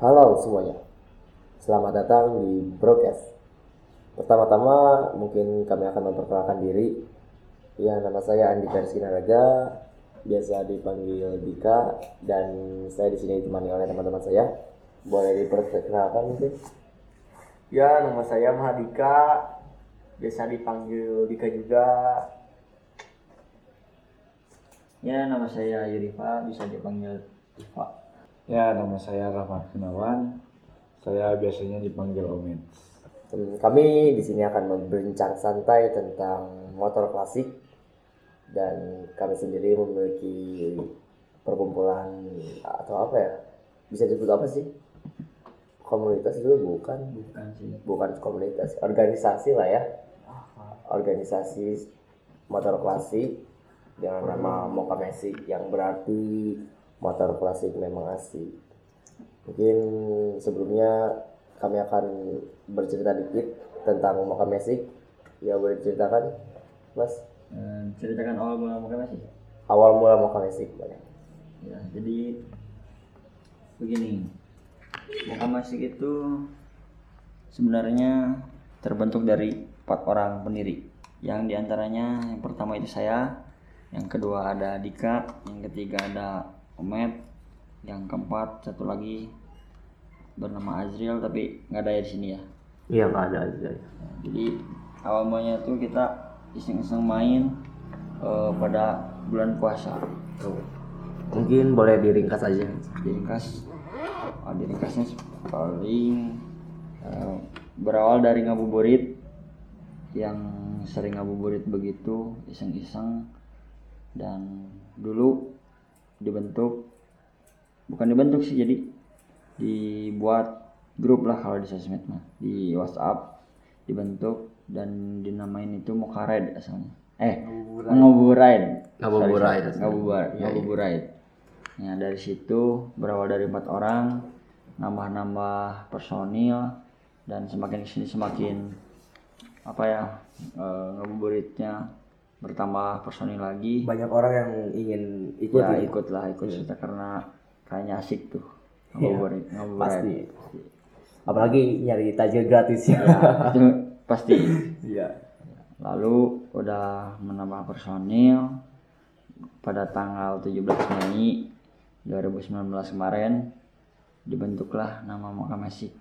Halo semuanya, selamat datang di broadcast. Pertama-tama mungkin kami akan memperkenalkan diri. Ya, nama saya Andi Persinaraga, biasa dipanggil Dika, dan saya di sini ditemani oleh teman-teman saya. Boleh diperkenalkan mungkin? Ya, nama saya Mahadika. Biasa dipanggil Dika juga. Ya, nama saya Yurifa, bisa dipanggil Iva. Ya, nama saya Rahmat Gunawan. Saya biasanya dipanggil Omin. Hmm, Kami di sini akan berbincang santai tentang motor klasik dan kami sendiri memiliki perkumpulan atau apa ya? Bisa disebut apa sih? Komunitas itu bukan, Bukan sih. bukan komunitas, organisasi lah ya. Organisasi motor klasik dengan nama Moka Mesik yang berarti motor klasik memang asik. Mungkin sebelumnya kami akan bercerita dikit tentang Moka Mesik. Ya boleh diceritakan, Mas? Eh, ceritakan awal mula mungkin masih. Awal mula Moka Mesik. Ya, jadi begini. Muka Masik itu sebenarnya terbentuk dari empat orang pendiri. Yang di antaranya yang pertama itu saya, yang kedua ada Dika, yang ketiga ada Omet, yang keempat satu lagi bernama Azriel tapi nggak ada di sini ya. Iya nggak ada aja. Jadi awal mulanya tuh kita iseng-iseng main eh, pada bulan puasa. Mungkin boleh diringkas aja. Diringkas, oh, diringkasnya paling eh, berawal dari ngabuburit yang sering ngabuburit begitu iseng-iseng dan dulu dibentuk. Bukan dibentuk sih jadi dibuat grup lah kalau di sosmed mah. Di WhatsApp dibentuk dan dinamain itu Mokared asalnya. Eh Iya, iya. Ngabuburait ya dari situ berawal dari empat orang nambah-nambah personil dan semakin ke sini semakin apa ya ngabuburitnya bertambah personil lagi Banyak orang yang ingin ikut ya ya. ikutlah ikut serta karena kayaknya asik tuh Iya, ngabuburit ngabuburit pasti. Apalagi nyari tajil gratis ya. itu pasti Iya. lalu udah menambah personil pada tanggal 17 Mei 2019 kemarin dibentuklah nama Moka Mesik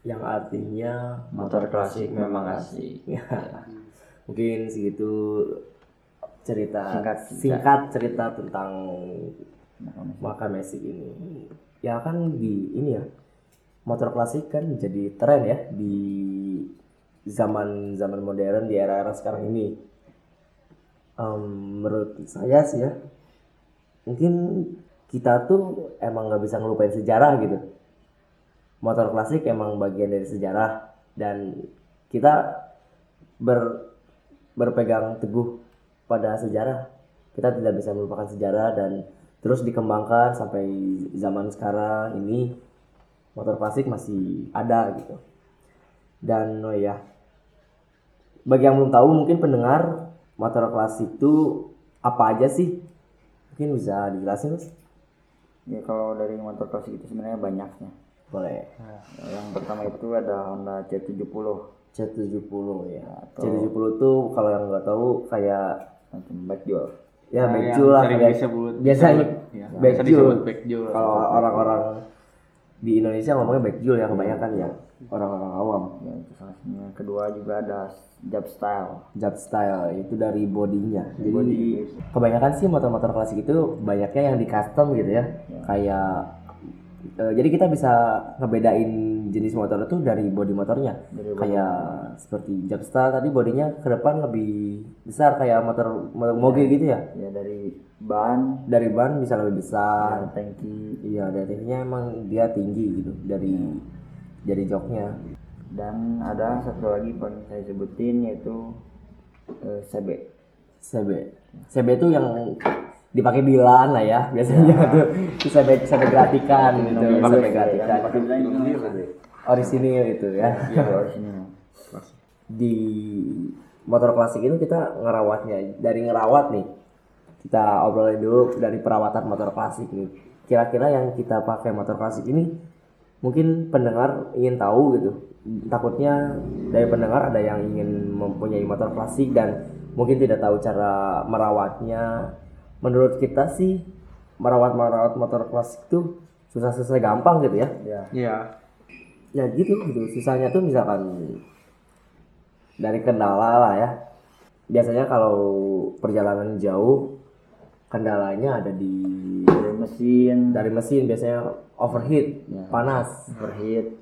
Yang artinya motor klasik memang asik Ya. Mungkin segitu cerita Singkat singkat, cerita. tentang Moka Mesik. Maka Mesik ini. Ya kan di ini ya. Motor klasik kan jadi tren ya di zaman zaman modern di era-era sekarang ini. Em, menurut saya sih ya, mungkin kita tuh emang nggak bisa ngelupain sejarah gitu. Motor klasik emang bagian dari sejarah dan kita ber berpegang teguh pada sejarah. Kita tidak bisa melupakan sejarah dan terus dikembangkan sampai zaman sekarang ini motor klasik masih ada gitu. Dan oh ya, bagi yang belum tahu mungkin pendengar motor klasik itu apa aja sih? Mungkin bisa dijelasin mas? ya kalau dari motor klasik itu sebenarnya banyaknya Boleh. yang pertama itu ada Honda C70 C70 ya. C70 tuh kalau yang nggak tahu kayak macam backjol ya Nah, backjul lah kayak- disebut biasanya ya, biasa backjul. backjul. Kalau orang-orang di Indonesia ngomongnya backjul ya kebanyakan ya orang-orang awam. ya itu salah satunya Yang kedua juga ada Jab Style Jab style itu dari bodinya. Jadi Body. kebanyakan sih motor-motor klasik itu banyaknya yang di custom gitu ya. Kayak eh, jadi kita bisa ngebedain jenis motor itu dari bodi motornya. Dari kayak seperti Jab style tadi bodinya ke depan lebih besar kayak motor, motor moge gitu ya. ya dari ban Dari ban bisa lebih besar. dan tangki Iya, dari tingginya emang dia tinggi gitu dari dari joknya. dan ada satu lagi paling saya sebutin yaitu eh, CB CB. CB itu yang dipakai bilan lah ya biasanya tuh. Itu CB CB gratikan gitu CB gratikan. Orisinil itu ya. Orisinil. di motor klasik ini kita ngerawatnya. Dari ngerawat nih kita obrolin dulu dari perawatan motor klasik nih. Kira-kira yang kita pakai motor klasik ini mungkin pendengar ingin tahu gitu. Takutnya dari pendengar ada yang ingin mempunyai motor klasik dan mungkin tidak tahu cara merawatnya menurut kita sih merawat merawat motor klasik tuh susah-susah gampang gitu ya. Ya. Iya. ya gitu gitu. Susahnya tuh misalkan dari kendala lah ya. Biasanya kalau perjalanan jauh kendalanya ada di dari mesin. dari mesin biasanya overheat Ya. panas. Overheat.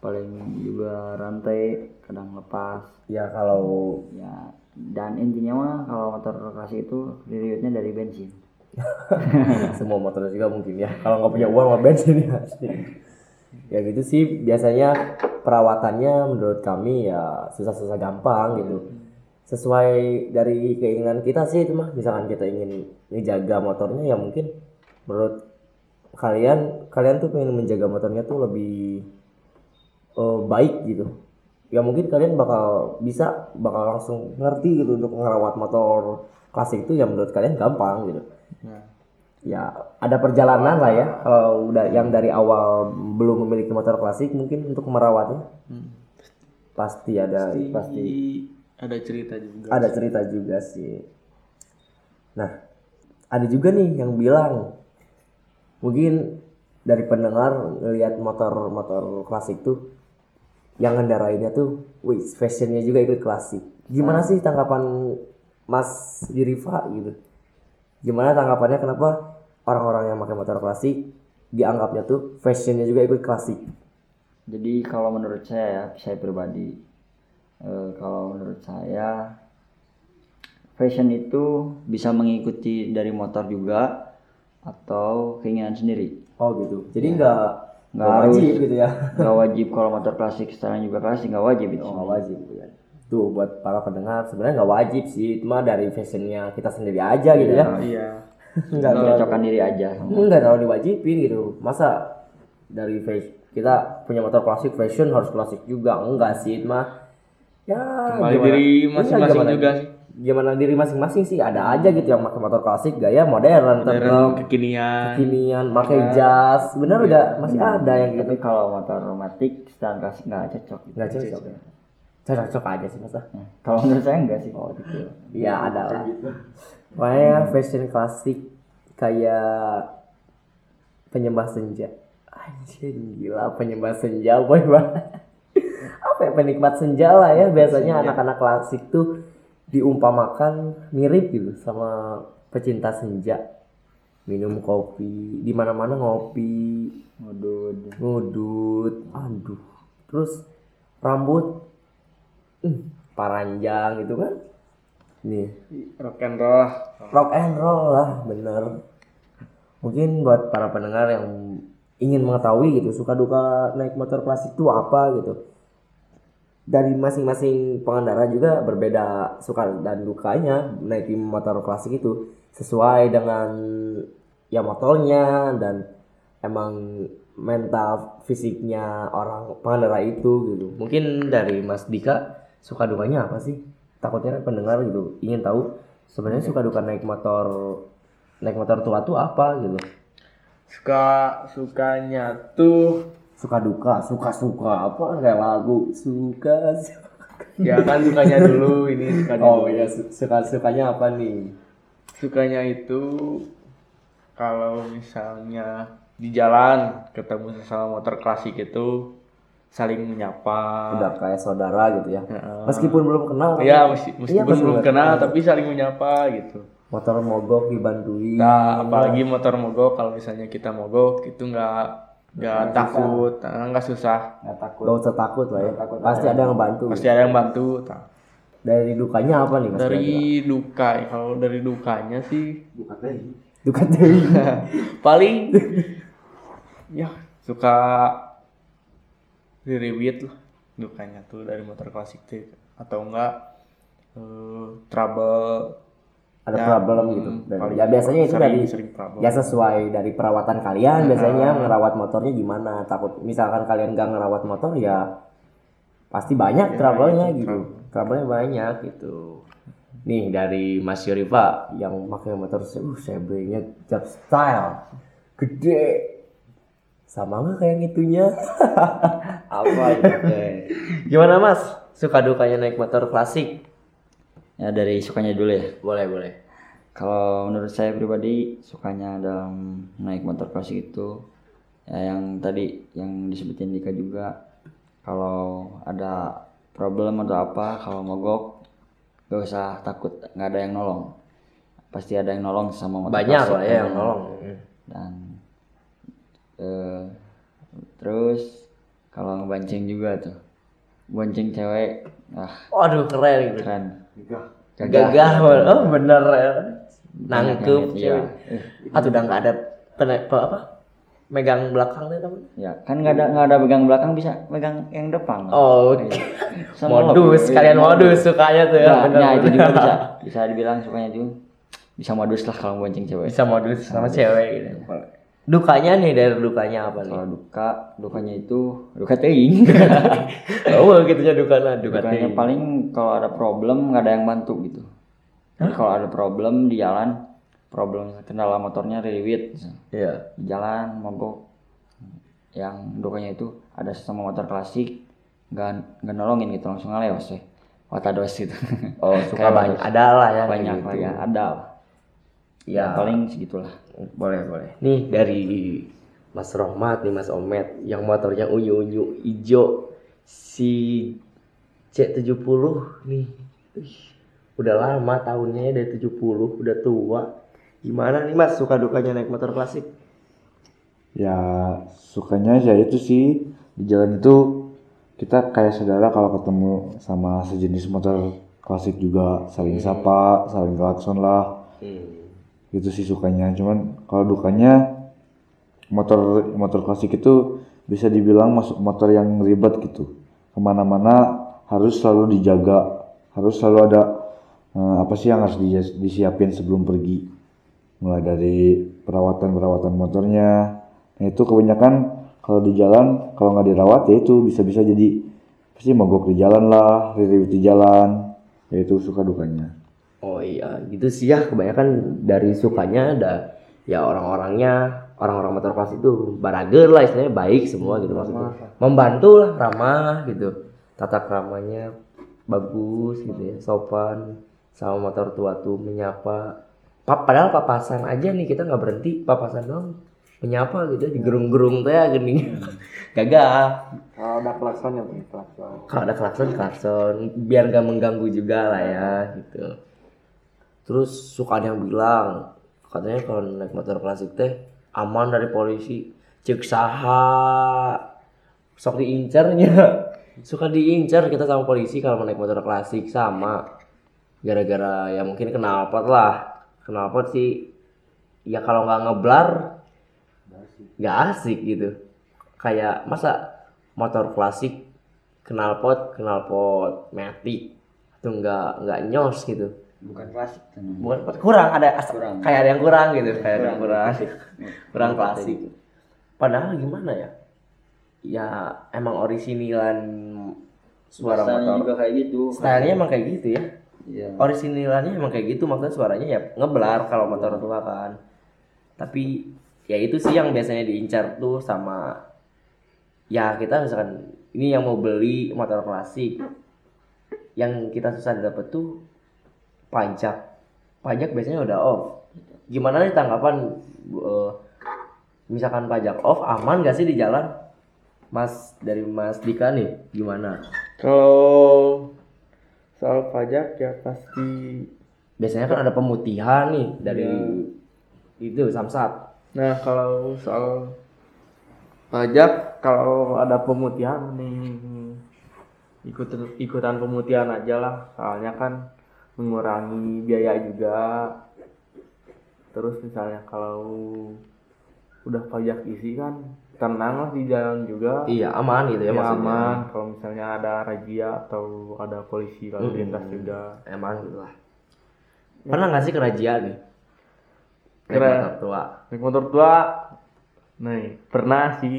Paling juga rantai kadang lepas. Ya kalau ya dan intinya mah kalau motor klasik itu riwetnya dari bensin. Semua motor juga mungkin ya. Kalau nggak punya uang mau bensin ya. Ya gitu sih. Biasanya perawatannya menurut kami ya susah-susah gampang gitu. Sesuai dari keinginan kita sih itu mah. Misalkan kita ingin menjaga motornya ya mungkin menurut kalian kalian tuh pengen menjaga motornya tuh lebih eh, baik gitu ya mungkin kalian bakal bisa bakal langsung ngerti gitu untuk ngerawat motor klasik itu ya menurut kalian gampang gitu. Ya. Ada perjalanan lah ya. Kalau udah yang dari awal belum memiliki motor klasik mungkin untuk merawatnya pasti ada pasti ada cerita juga. ada cerita juga sih. Nah ada juga nih yang bilang mungkin dari pendengar ngelihat motor-motor klasik tuh yang ngendarainnya tuh wih fashionnya juga ikut klasik. Gimana sih tanggapan Mas Yurifa gitu? Gimana tanggapannya kenapa orang-orang yang pakai motor klasik dianggapnya tuh fashionnya juga ikut klasik? Jadi kalau menurut saya ya saya pribadi eh, kalau menurut saya fashion itu bisa mengikuti dari motor juga atau keinginan sendiri. Oh gitu. Jadi nggak Nggak nggak harus. wajib gitu ya nggak wajib kalau motor klasik setelahnya juga klasik nggak wajib itu Oh, nggak wajib ya. Tuh buat para pendengar sebenarnya nggak wajib sih, cuma dari fashionnya kita sendiri aja gitu ya. Iya. Nggak cocokkan diri aja nggak terlalu diwajibin gitu. Masa dari fashion kita punya motor klasik fashion harus klasik juga enggak sih, mah ya Kembali gimana- diri Iya, masing-masing juga sih. Gimana diri masing-masing sih ada aja gitu yang pakai motor klasik gaya modern, Modern tetap kekinian. kekinian, pakai jas, bener udah masih ada yang gitu. tapi kalau motor romantik setelan klasik nggak cocok Nggak cocok. Cocok aja sih masa. Nah, kalau menurut saya enggak sih Oh gitu. Iya ada lah. Makanya fashion klasik kayak penyembah senja. Anjir gila penyembah senja boy banget. Apa ya penikmat senja lah ya biasanya anak-anak klasik tuh diumpamakan mirip gitu sama pecinta senja. Minum kopi, di mana-mana ngopi, Waduh, ngudut, aduh. Terus rambut hmm, paranjang gitu kan. Nih, Rock and roll. rock and roll lah bener mungkin buat para pendengar yang ingin mengetahui gitu suka duka naik motor klasik itu apa gitu dari masing-masing pengendara juga berbeda suka dan dukanya naik motor klasik itu sesuai dengan ya motornya dan emang mental fisiknya orang pengendara itu gitu. Mungkin dari Mas Dika suka dukanya apa sih? Takutnya kan pendengar gitu ingin tahu sebenarnya suka duka naik motor naik motor tua tuh apa gitu. Suka sukanya tuh suka duka suka suka apa kayak lagu suka ya kan sukanya dulu ini sukanya oh dulu. ya suka sukanya apa nih Sukanya itu kalau misalnya di jalan ketemu sesama motor klasik itu saling menyapa. udah kayak saudara gitu ya meskipun belum kenal Iya, Iya, meskipun betul, belum betul. kenal tapi saling menyapa gitu. motor mogok dibantuin Nah, apalagi motor mogok kalau misalnya kita mogok itu nggak nggak takut, nah, nggak susah. nggak takut. Gak usah takut lah ya. Pasti ada yang bantu. Pasti ada yang bantu. Dari dukanya apa nih mas Dari duka, kalau dari dukanya sih. Duka deui paling ya suka ririwit lah dukanya tuh dari motor klasik tuh atau enggak eh, trouble ada Ya, problem hmm, gitu Dan paling ya biasanya itu sering- dari sering problem. ya sesuai dari perawatan kalian biasanya ngerawat motornya gimana. Takut misalkan kalian gak ngerawat motor ya pasti banyak trouble-nya itu gitu. trouble-nya banyak gitu. Nih dari Mas Yorifa yang pakai motor uh CB-nya job style. Gede. Sama nggak kayak gitunya apa itu teh? gimana mas? Suka dukanya naik motor klasik ya dari sukanya dulu ya? Boleh boleh. Kalau menurut saya pribadi sukanya dalam naik motor klasik itu ya yang tadi yang disebutin Dika juga kalau ada problem atau apa kalau mogok gak usah takut nggak ada yang nolong. Pasti ada yang nolong sama motor banyak lah ya yang nolong. Dan eh, terus kalau ngebancing juga tuh. Bonceng cewek ah. Waduh keren gitu. Keren gagah. Oh bener. ya Banyak nangkep iya. cewek ah udah nggak ada pene- apa, apa? Megang belakangnya temen ya kan nggak ada nggak ada pegang belakang bisa pegang yang depan. Oh Sama modus lo. kalian Iya, modus sukanya tuh ya. Bener nah, itu juga bisa. Bisa dibilang sukanya juga bisa modus lah kalau bonceng cewek. Bisa modus sama cewek gitu dukanya nih dari dukanya apa nih? Kalau duka dukanya itu duka teing. Oh gitunya dukanya duka dukanya paling kalau ada problem nggak ada yang bantu gitu. Jadi kalau ada problem di jalan problem kendala motornya riliwit iya. Di jalan mogok. Yang dukanya itu ada sesama motor klasik nggak nggak nolongin gitu langsung ngalewas weh watados gitu. Oh suka banyak. ada lah ya banyak gitu. lah ya ada lah. Ya. Paling segitulah. Boleh boleh. Nih dari Mas Rohmat nih Mas Omet yang motornya unyu unyu ijo si C70 nih. Ih, udah lama tahunnya ya, dari 70 udah tua. Gimana nih Mas? Suka dukanya naik motor klasik? Ya sukanya ya itu sih. Di jalan itu kita kayak saudara kalau ketemu sama sejenis motor klasik juga saling sapa, saling klakson lah. Gitu sih sukanya. Cuman kalau dukanya motor motor klasik itu bisa dibilang masuk motor yang ribet gitu. Ke mana-mana harus selalu dijaga, harus selalu ada eh, apa sih yang harus di- disiapin sebelum pergi. Mulai dari perawatan-perawatan motornya, Nah itu kebanyakan kalau di jalan kalau nggak dirawat ya itu bisa-bisa jadi pasti mogok di jalan lah, ririwit di jalan, ya itu suka dukanya. Oh iya, gitu sih ya. Kebanyakan dari sukanya ada ya orang-orangnya, orang-orang motor kelas itu barager lah istilahnya baik semua gitu maksudnya. Membantu lah, ramah gitu. Tata keramanya bagus gitu ya, sopan sama motor tua tuh menyapa. Pa- Padahal papasan aja nih kita nggak berhenti papasan doang menyapa gitu digerung-gerung teh gini gagah Kalau ada klaksonnya punya klakson. kalau ada klakson klakson biar gak mengganggu juga lah ya gitu terus suka ada yang bilang katanya kalau naik motor klasik teh aman dari polisi. Cek saha sok diincarnya suka diincar kita sama polisi kalau naik motor klasik sama. Gara-gara ya mungkin knalpot lah. Knalpot sih ya kalau nggak ngeblar nggak asik gitu. Kayak masa motor klasik knalpot knalpot matic itu nggak nggak nyos gitu bukan klasik kan? Bukan kurang ada as- Kurang. kayak ada yang kurang gitu kayak ada yang kurang klasik. kurang klasik. padahal gimana ya? Ya emang orisinilan suara Suaranya motor. juga kayak gitu. Stylenya emang kayak gitu ya? Iya. Orisinilannya emang kayak gitu maksudnya suaranya ya ngeblar kalau motor tua kan. Tapi ya itu sih yang biasanya diincar tuh sama ya kita misalkan ini yang mau beli motor klasik yang kita susah dapet tuh pajak. Pajak biasanya udah off. Gimana nih tanggapan eh, misalkan pajak off aman gak sih di jalan? Mas dari mas Dika nih gimana? Kalau soal pajak ya pasti biasanya kan ada pemutihan nih dari itu samsat. Nah, kalau soal pajak, kalau ada pemutihan nih ikut ikutan pemutihan aja lah. Soalnya kan mengurangi biaya juga. Terus misalnya kalau udah pajak isi kan tenang lah di jalan juga. iya aman gitu ya, Ya, maksudnya. aman. Kalau misalnya ada razia atau ada polisi lalu lintas juga. emang gitu lah. Pernah nggak sih kerajaan nih? Naik Kera- motor tua. Naik motor tua, nih pernah sih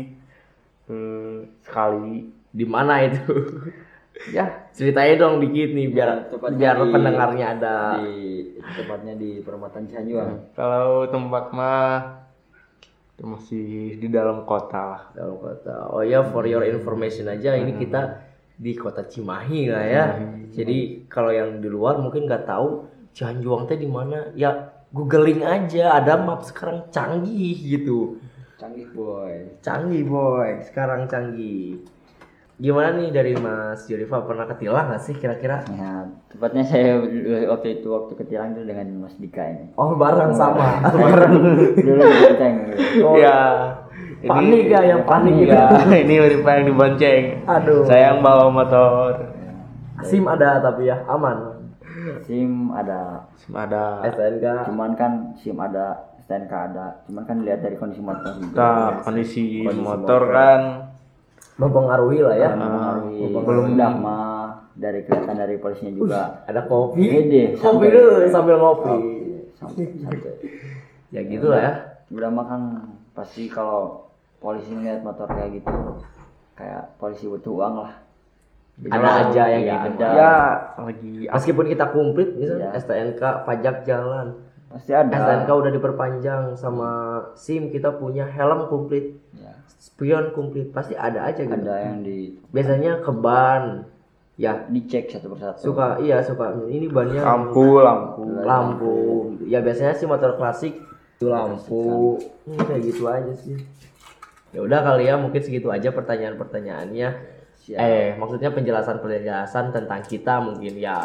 eh, sekali. di mana itu Ya, ceritain dong dikit nih biar Ya, biar di- pendengarnya ada di tepatnya di perempatan Cianjuang kalau tempat mah Itu masih di dalam kota lah. dalam kota. Oh ya, for your information aja, ini kita di kota Cimahi lah ya. Jadi kalau yang di luar mungkin nggak tahu Cianjuang teh di mana, ya googling aja. Ada map sekarang canggih gitu. Canggih boy. Canggih boy, sekarang canggih. Gimana nih dari Mas Yurifa pernah ketilang nggak sih kira-kira? Ya, tepatnya saya waktu itu waktu ketilang itu dengan Mas Dika ini. Oh bareng sama. Dulu di Bonceng. Oh, ya. panik ya, yang panik ya. ini Urifa yang dibonceng. Aduh. Saya yang bawa motor. SIM ada tapi ya aman. SIM ada, Ada STNK. cuman kan SIM ada, STNK ada, cuman kan lihat dari kondisi motor juga. kita kondisi motor kan mempengaruhi lah ya. Mempengaruhi. belum- udah mah dari kelihatan dari polisinya juga. Ada kopi. Gede, Kopi santai. dulu sambil ngopi. Ya gitu lah ya. Udah mah kan pasti kalau polisi ngeliat motor kayak gitu kayak polisi butuh uang lah. Jadi Ada aja yang iya, gitu. ada. ya lagi Meskipun kita komplit misalnya Iya. STNK pajak jalan. Pasti ada. STNK udah diperpanjang sama SIM kita punya helm komplit, Ya, spion komplit, pasti ada aja gitu. ada yang di Biasanya ke ban. Ya, dicek satu persatu. suka iya suka ini bannya lampu lampu lampu. Ya biasanya sih motor klasik itu lampu. Hmm, kayak gitu aja sih. Ya udah kali ya mungkin segitu aja pertanyaan-pertanyaannya. Siap. Eh, maksudnya penjelasan-penjelasan tentang kita mungkin ya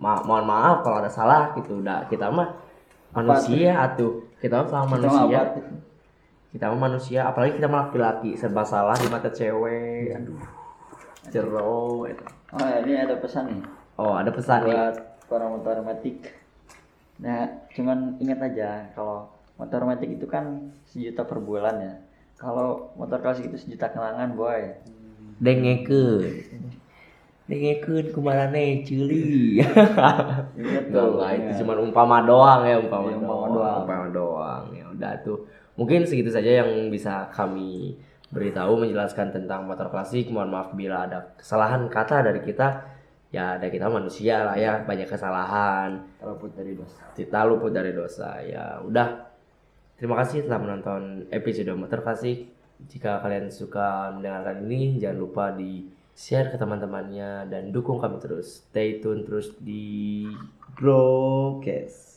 ma- mohon maaf kalau ada salah gitu. Udah kita mah manusia atuh. Kita sama Kita manusia. apa? Kita mah manusia, apalagi kita mah laki-laki serba salah di mata cewek. Aduh. Jero. Oh ini ada pesan nih Oh, ada pesan nih. buat para motor matic. Nah, cuman ingat aja kalau motor matic itu kan sejuta per bulan ya. Kalau motor klasik itu sejuta kenangan, boy. Dengekeun. Dengekeun kumarane ceuli. Ingat Enggak, tuh. enggak, itu ya. cuma umpama doang ya, umpama, Iya, umpama doang, doang. umpama doang. Ya udah tuh. Mungkin segitu saja yang bisa kami beritahu menjelaskan tentang motor klasik. Mohon maaf bila ada kesalahan kata dari kita. Ya, ada kita manusia lah ya, banyak kesalahan. Terluput dari dosa. Kita luput dari dosa. Ya, udah. Terima kasih telah menonton episode motor klasik. Jika kalian suka mendengarkan ini, jangan lupa di share ke teman-temannya dan dukung kami terus. Stay tune terus di Growcast.